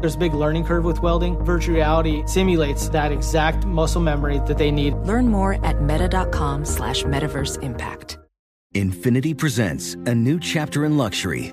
There's a big learning curve with welding. Virtual reality simulates that exact muscle memory that they need. Learn more at meta.com slash metaverse impact. Infiniti presents a new chapter in luxury,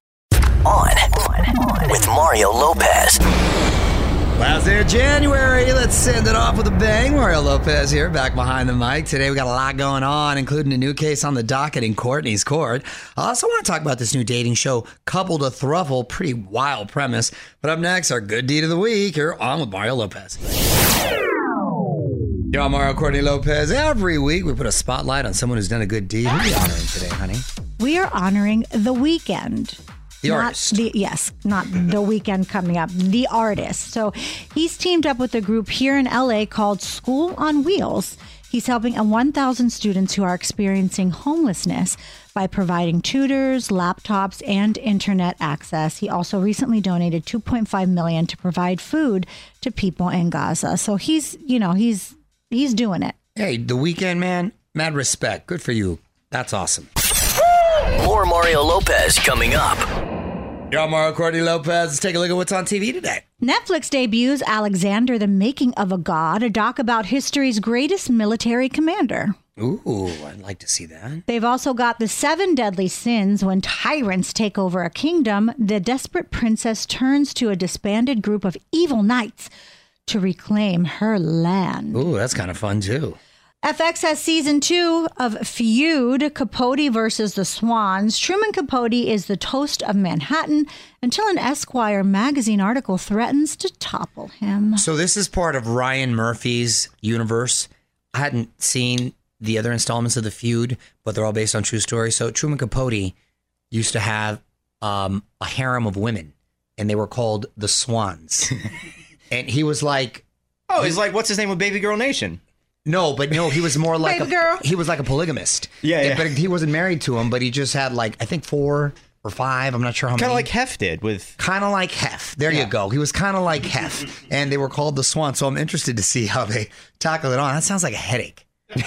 On, on, with Mario Lopez. Last day of January. Let's send it off with a bang. Mario Lopez here, back behind the mic. Today we got a lot going on, including a new case on the docket in Courtney's court. I also want to talk about this new dating show, Couple to Throuple. Pretty wild premise. But up next, our good deed of the week. You're on with Mario Lopez. Yo, I'm Mario Courtney Lopez. Every week we put a spotlight on someone who's done a good deed. Who are you honoring today, honey? We are honoring the Weeknd. The not artist. The, yes, not the weekend coming up. The artist. So he's teamed up with a group here in LA called School on Wheels. He's helping a 1,000 students who are experiencing homelessness by providing tutors, laptops, and internet access. He also recently donated 2.5 million to provide food to people in Gaza. So he's, you know, he's he's doing it. Hey, the Weeknd, man. Mad respect. Good for you. That's awesome. More Mario Lopez coming up. I'm Mario Courtney Lopez. Let's take a look at what's on TV today. Netflix debuts Alexander, the Making of a God, a doc about history's greatest military commander. Ooh, I'd like to see that. They've also got the seven deadly sins when tyrants take over a kingdom. The desperate princess turns to a disbanded group of evil knights to reclaim her land. Ooh, that's kind of fun too. FX has season two of Feud Capote versus the Swans. Truman Capote is the toast of Manhattan until an Esquire magazine article threatens to topple him. So this is part of Ryan Murphy's universe. I hadn't seen the other installments of the feud, but they're all based on true stories. So Truman Capote used to have um, a harem of women, and they were called the Swans. and he was like, Oh, he's like, what's his name with Baby Girl Nation? No, but no, he was more like Baby a girl. he was like a polygamist. Yeah, yeah. But he wasn't married to him, but he just had like I think four or five. I'm not sure how many. Kind many. of like Hef did with. kind of like Hef. There you go. He was kind of like Hef, and they were called the Swan. So I'm interested to see how they tackle it on. That sounds like a headache.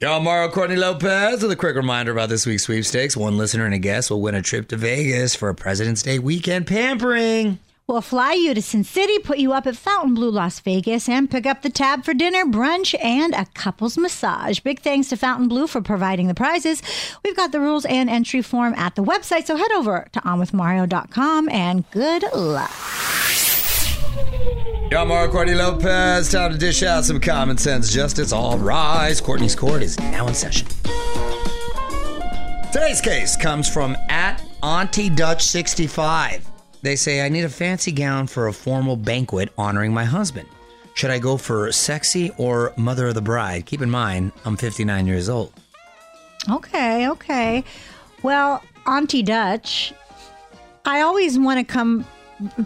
Y'all, Mario Courtney Lopez with a quick reminder about this week's sweepstakes. One listener and a guest will win a trip to Vegas for a President's Day weekend pampering. We'll fly you to Sin City, put you up at Fontainebleau Las Vegas, and pick up the tab for dinner, brunch, and a couple's massage. Big thanks to Fontainebleau for providing the prizes. We've got the rules and entry form at the website, so head over to onwithmario.com and good luck. I'm Mario Courtney Lopez. Time to dish out some common sense justice. All rise. Courtney's Court is now in session. Today's case comes from at Auntie Dutch 65. They say, I need a fancy gown for a formal banquet honoring my husband. Should I go for sexy or mother of the bride? Keep in mind, I'm 59 years old. Okay, okay. Well, Auntie Dutch, I always want to come,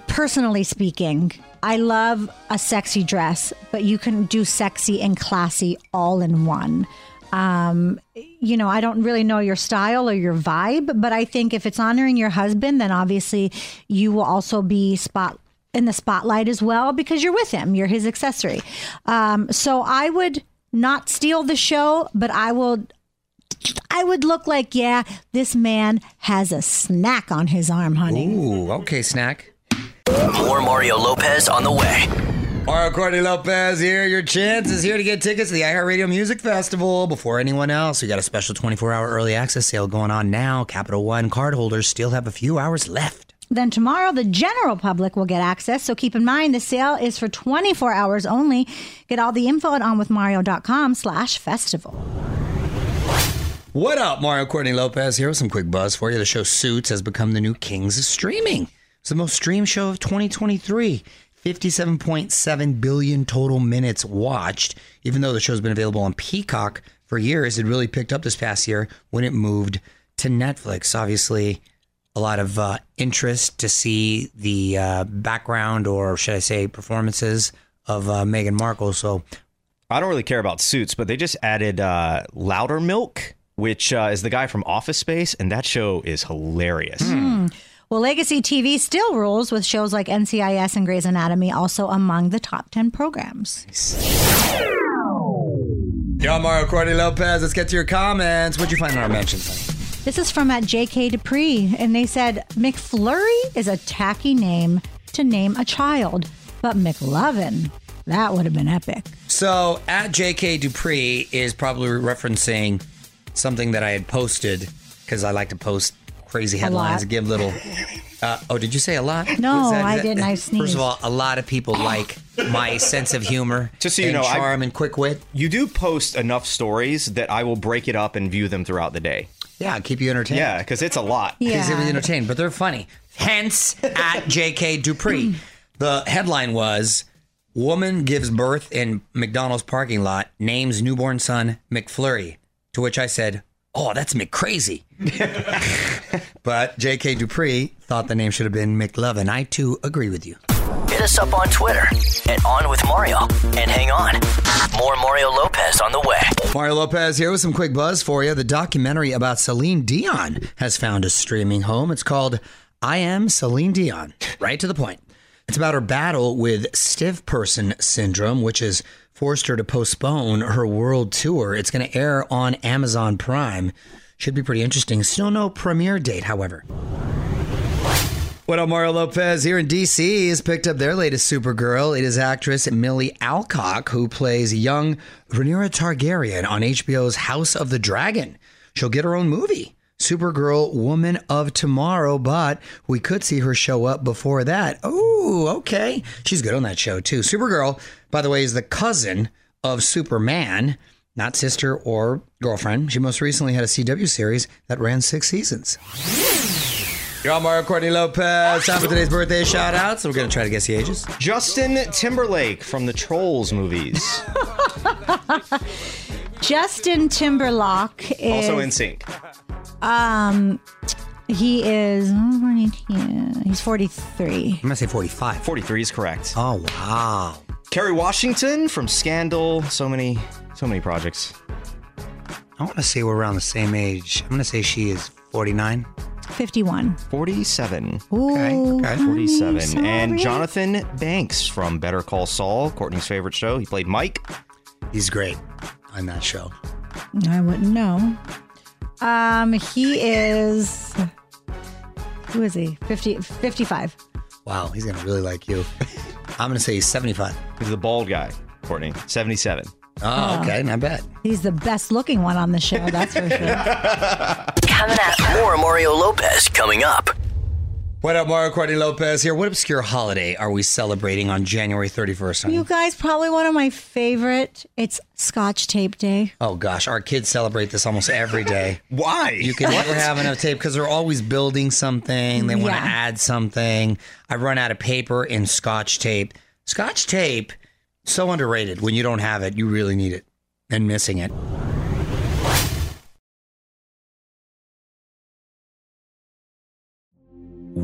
personally speaking, I love a sexy dress, but you can do sexy and classy all in one. Um, you know, I don't really know your style or your vibe, but I think if it's honoring your husband, then obviously you will also be spot in the spotlight as well because you're with him. You're his accessory. Um, so I would not steal the show, but I will I would look like, yeah, this man has a snack on his arm, honey. Ooh, okay, snack. More Mario Lopez on the way. Mario Courtney Lopez here. Your chance is here to get tickets to the iHeartRadio Music Festival before anyone else. We got a special 24 hour early access sale going on now. Capital One cardholders still have a few hours left. Then tomorrow, the general public will get access. So keep in mind, the sale is for 24 hours only. Get all the info at onwithmario.com slash festival. What up, Mario Courtney Lopez here with some quick buzz for you. The show Suits has become the new kings of streaming. It's the most streamed show of 2023. 57.7 billion total minutes watched. Even though the show's been available on Peacock for years, it really picked up this past year when it moved to Netflix. Obviously, a lot of uh, interest to see the uh, background, or should I say, performances of uh, Meghan Markle. So I don't really care about suits, but they just added uh, Loudermilk, which uh, is the guy from Office Space, and that show is hilarious. Well, Legacy TV still rules with shows like NCIS and Grey's Anatomy also among the top 10 programs. Yo, Mario Courtney Lopez. Let's get to your comments. What'd you find in our mentions? honey? This is from at JK Dupree, and they said McFlurry is a tacky name to name a child, but McLovin, that would have been epic. So at JK Dupree is probably referencing something that I had posted because I like to post crazy headlines give little. Uh, oh, did you say a lot? No, Was I didn't. I First of all, a lot of people like my sense of humor, Just so you and know, I- charm and quick wit. You do post enough stories that I will break it up and view them throughout the day. Yeah, keep you entertained. Yeah, because it's a lot. Keeps Yeah. you entertained, but they're funny. Hence, at JK Dupree, the headline was Woman gives birth in McDonald's parking lot, names newborn son McFlurry. To which I said, Oh, that's McCrazy. but JK Dupree thought the name should have been McLovin. I too agree with you. Hit us up on Twitter at On With Mario. And hang on, more Mario Lopez on the way. Mario Lopez here with some quick buzz for you. The documentary about Celine Dion has found a streaming home. It's called I Am Celine Dion. Right to the point. It's about her battle with stiff person syndrome, which has forced her to postpone her world tour. It's going to air on Amazon Prime. Should be pretty interesting. Still no premiere date, however. What up, Mario Lopez here in DC has picked up their latest Supergirl. It is actress Millie Alcock who plays young Rhaenyra Targaryen on HBO's House of the Dragon. She'll get her own movie, Supergirl Woman of Tomorrow, but we could see her show up before that. Oh, okay. She's good on that show too. Supergirl, by the way, is the cousin of Superman, not sister or girlfriend. She most recently had a CW series that ran six seasons. You're on Mario Courtney Lopez. Time for today's birthday shout outs. We're going to try to guess the ages. Justin Timberlake from the Trolls movies, Justin Timberlake is also NSYNC. Um he is he's 43. I'm going to say 45. 43 is correct. Oh, wow. Kerry Washington from Scandal. So many, so many projects. I want to say we're around the same age. I'm going to say she is 49. 51. 47. Ooh, Okay, okay. 47. sorry. And Jonathan Banks from Better Call Saul, Courtney's favorite show. He played Mike. He's great on that show. I wouldn't know. Um he is who is he? 50 55. Wow, he's going to really like you. I'm going to say he's 75. He's the bald guy, Courtney. 77. Oh, okay, not bad. He's the best looking one on the show, that's for sure. Coming up, more Mario Lopez coming up. What up, Mario Courtney Lopez here. What obscure holiday are we celebrating on January 31st? honey? You guys, probably one of my favorite. It's Scotch Tape Day. Oh, gosh. Our kids celebrate this almost every day. Why? You can never have enough tape because they're always building something. They want to Yeah. add something. I run out of paper and scotch tape. Scotch tape, so underrated. When you don't have it, you really need it and missing it.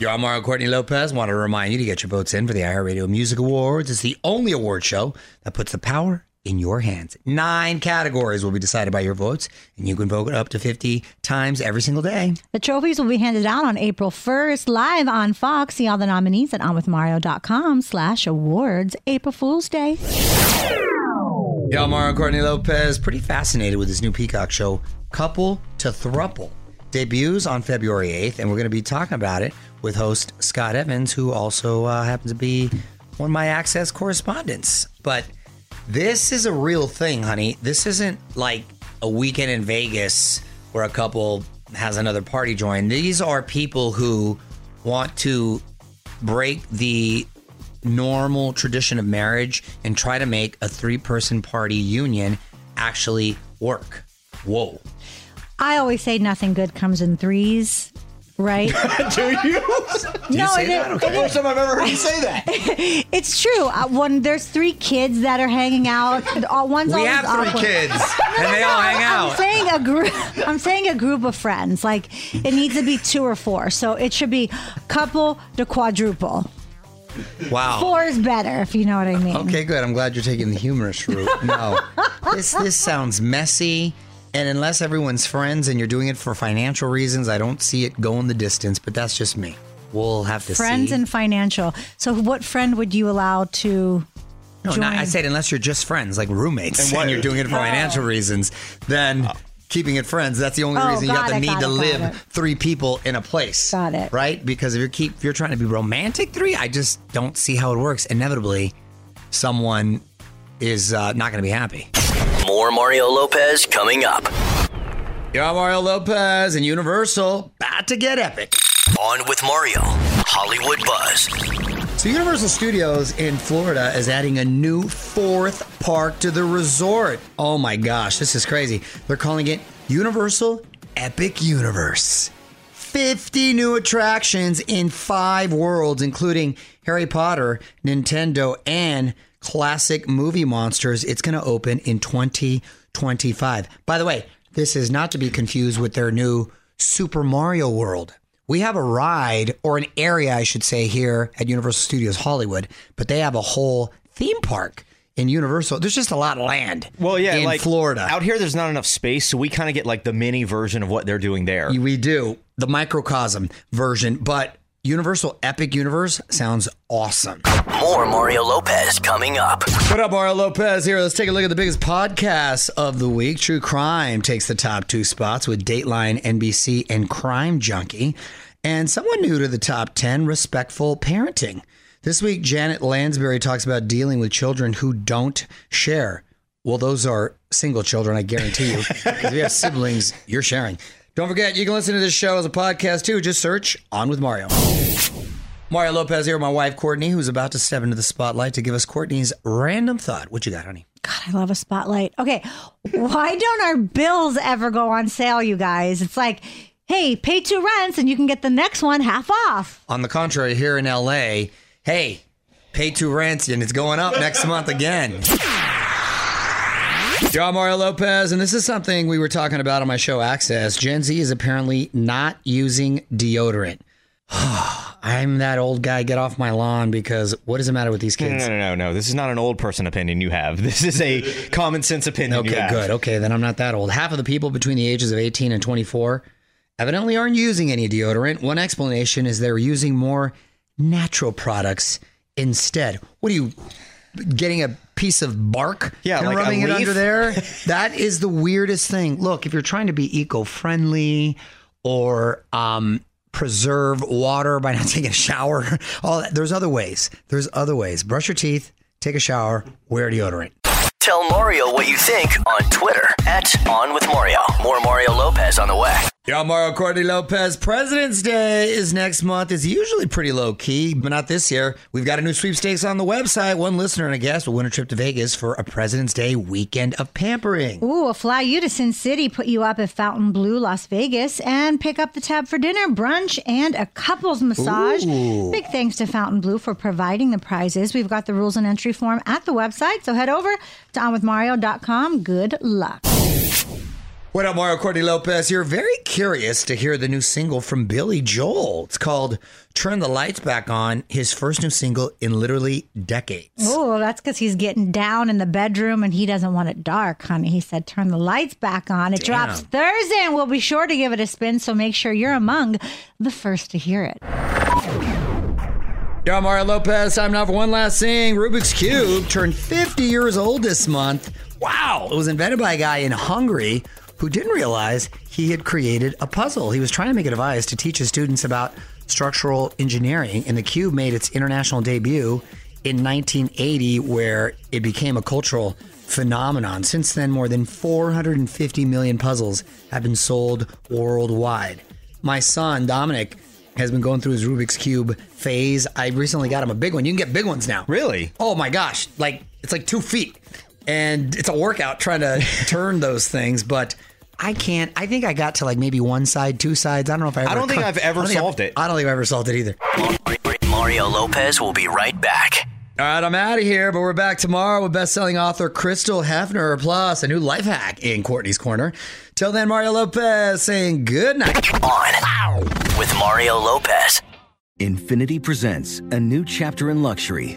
Yo, I'm Mario Courtney Lopez. Want to remind you to get your votes in for the iHeartRadio Music Awards. It's the only award show that puts the power in your hands. Nine categories will be decided by your votes, and you can vote up to 50 times every single day. The trophies will be handed out on April 1st, live on Fox. See all the nominees at onwithmario.com slash awards. April Fool's Day. Yo, Mario Courtney Lopez. Pretty fascinated with this new Peacock show, Couple to Throuple. Debuts on February 8th, and we're going to be talking about it with host Scott Evans, who also uh, happens to be one of my Access correspondents. But this is a real thing, honey. This isn't like a weekend in Vegas where a couple has another party join. These are people who want to break the normal tradition of marriage and try to make a three person party union actually work. Whoa. I always say nothing good comes in threes, right? Do you? Do you No, say it that? is- Okay. it First time I've ever heard you say that. it's true. Uh, when there's three kids that are hanging out, uh, one's We have three awkward. kids, and no, they no, all hang I'm out. saying a group. I'm saying a group of friends. Like it needs to be two or four. So it should be couple to quadruple. Wow. Four is better, if you know what I mean. Okay, good. I'm glad you're taking the humorous route. No, this this sounds messy, and unless everyone's friends and you're doing it for financial reasons, I don't see it going the distance. But that's just me. We'll have to Friends see. and financial. So what friend would you allow to? no, join? not, I said unless you're just friends, like roommates, And and, you're doing it for financial reasons, then. Keeping it friends. That's the only Oh, reason you have got the it, need got to it, live it. three people in a place. Got it. Right? Because if you keep if you're trying to be romantic three, I just don't see how it works. Inevitably, someone is uh, not going to be happy. More Mario Lopez coming up Yo, I'm Mario Lopez and Universal about to get epic. on with Mario. Hollywood Buzz. So, Universal Studios in Florida is adding a new fourth park to the resort. Oh my gosh, this is crazy. They're calling it Universal Epic Universe. 50 new attractions in five worlds, including Harry Potter, Nintendo, and classic movie monsters. It's going to open in 2025. By the way, this is not to be confused with their new Super Mario World. We have a ride, or an area, I should say, here at Universal Studios Hollywood, but they have a whole theme park in Universal. There's just a lot of land. Well, yeah, in like Florida. Out here, there's not enough space, so we kind of get like the mini version of what they're doing there. We do the microcosm version, but Universal Epic Universe sounds awesome. More Mario Lopez coming up. What up, Mario Lopez here? Let's take a look at the biggest podcasts of the week. True Crime takes the top two spots with Dateline, NBC, and Crime Junkie. And someone new to the top 10, Respectful Parenting. This week, Janet Lansbury talks about dealing with children who don't share. Well, those are single children, I guarantee you. if you have siblings, you're sharing. Don't forget, you can listen to this show as a podcast too. Just search On with Mario. Mario Lopez here with my wife, Courtney, who's about to step into the spotlight to give us Courtney's random thought. What you got, honey? God, I love a spotlight. Okay, why don't our bills ever go on sale, you guys? It's like, hey, pay two rents and you can get the next one half off. On the contrary, here in LA, hey, pay two rents and it's going up next month again. Yo, Mario Lopez, and this is something we were talking about on my show Access. Gen Z is apparently not using deodorant. I'm that old guy. Get off my lawn because what does it matter with these kids? no, no, no, no. This is not an old person opinion you have. This is a common sense opinion Okay, good. Okay, then I'm not that old. Half of the people between the ages of 18 and 24 evidently aren't using any deodorant. One explanation is they're using more natural products instead. What are you getting a piece of bark Yeah, and like rubbing it under there? that is the weirdest thing. Look, if you're trying to be eco-friendly or um preserve water by not taking a shower, all that, there's other ways. There's other ways. Brush your teeth, take a shower, wear deodorant. Tell Mario what you think on Twitter at On With Mario. More Mario Lopez on the way. Yo, Mario Courtney Lopez. President's Day is next month. It's usually pretty low key, but not this year. We've got a new sweepstakes on the website. One listener and a guest will win a trip to Vegas for a President's Day weekend of pampering. Ooh, a fly you to Sin City, put you up at Fontainebleau, Las Vegas, and pick up the tab for dinner, brunch, and a couples massage. Ooh. Big thanks to Fontainebleau for providing the prizes. We've got the rules and entry form at the website, so head over to onwithmario.com. Good luck. What up, Mario Courtney Lopez? You're very curious to hear the new single from Billy Joel. It's called Turn the Lights Back On, his first new single in literally decades. Oh, that's because he's getting down in the bedroom and he doesn't want it dark, honey. He said, turn the lights back on. It Damn. drops Thursday and we'll be sure to give it a spin, so make sure you're among the first to hear it. Yo, I'm Mario Lopez. Time now for one last thing. Rubik's Cube turned 50 years old this month. Wow. It was invented by a guy in Hungary who didn't realize he had created a puzzle. He was trying to make a device to teach his students about structural engineering, and the cube made its international debut in 1980, where it became a cultural phenomenon. Since then, more than 450 million puzzles have been sold worldwide. My son, Dominic, has been going through his Rubik's Cube phase. I recently got him a big one. You can get big ones now. Really? Oh my gosh. Like, it's like two feet. And it's a workout trying to turn those things, but I can't. I think I got to like maybe one side, two sides. I don't know if I ever. I don't think I've ever I don't think solved I've- it. I don't think I've ever solved it either. Mario Lopez will be right back. All right, I'm out of here, but we're back tomorrow with best-selling author Crystal Hefner, plus a new life hack in Courtney's Corner. Till then, Mario Lopez saying good night. On with Mario Lopez. Infiniti presents a new chapter in luxury,